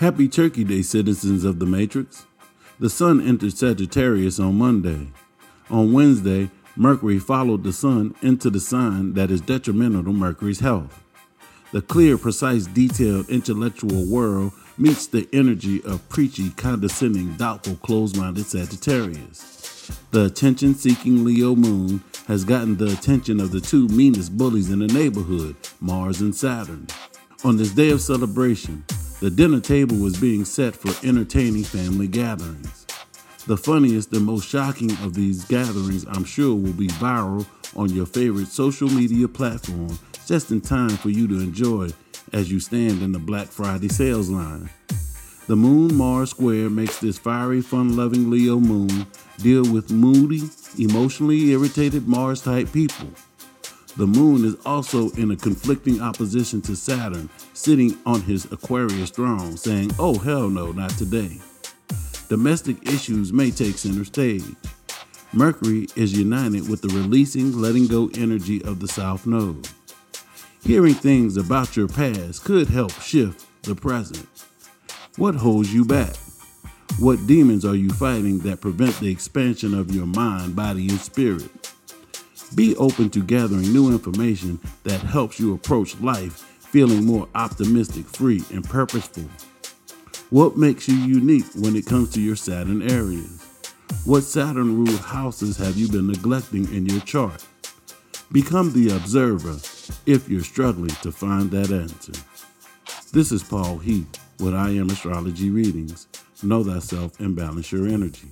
Happy Turkey Day, citizens of the Matrix. The sun entered Sagittarius on Monday. On Wednesday, Mercury followed the sun into the sign that is detrimental to Mercury's health. The clear, precise, detailed, intellectual world meets the energy of preachy, condescending, doubtful, closed minded Sagittarius. The attention seeking Leo moon has gotten the attention of the two meanest bullies in the neighborhood, Mars and Saturn. On this day of celebration, the dinner table was being set for entertaining family gatherings. The funniest and most shocking of these gatherings, I'm sure, will be viral on your favorite social media platform just in time for you to enjoy as you stand in the Black Friday sales line. The Moon Mars Square makes this fiery, fun loving Leo moon deal with moody, emotionally irritated Mars type people. The moon is also in a conflicting opposition to Saturn, sitting on his Aquarius throne, saying, Oh, hell no, not today. Domestic issues may take center stage. Mercury is united with the releasing, letting go energy of the South Node. Hearing things about your past could help shift the present. What holds you back? What demons are you fighting that prevent the expansion of your mind, body, and spirit? Be open to gathering new information that helps you approach life feeling more optimistic, free, and purposeful. What makes you unique when it comes to your Saturn areas? What Saturn ruled houses have you been neglecting in your chart? Become the observer if you're struggling to find that answer. This is Paul Heath with I Am Astrology Readings. Know thyself and balance your energy.